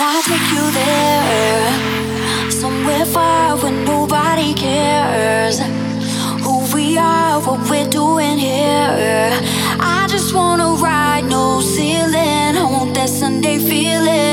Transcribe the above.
Can I take you there? Somewhere far where nobody cares who we are, what we're doing here. I just wanna ride, no ceiling. I want that Sunday feeling